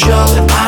control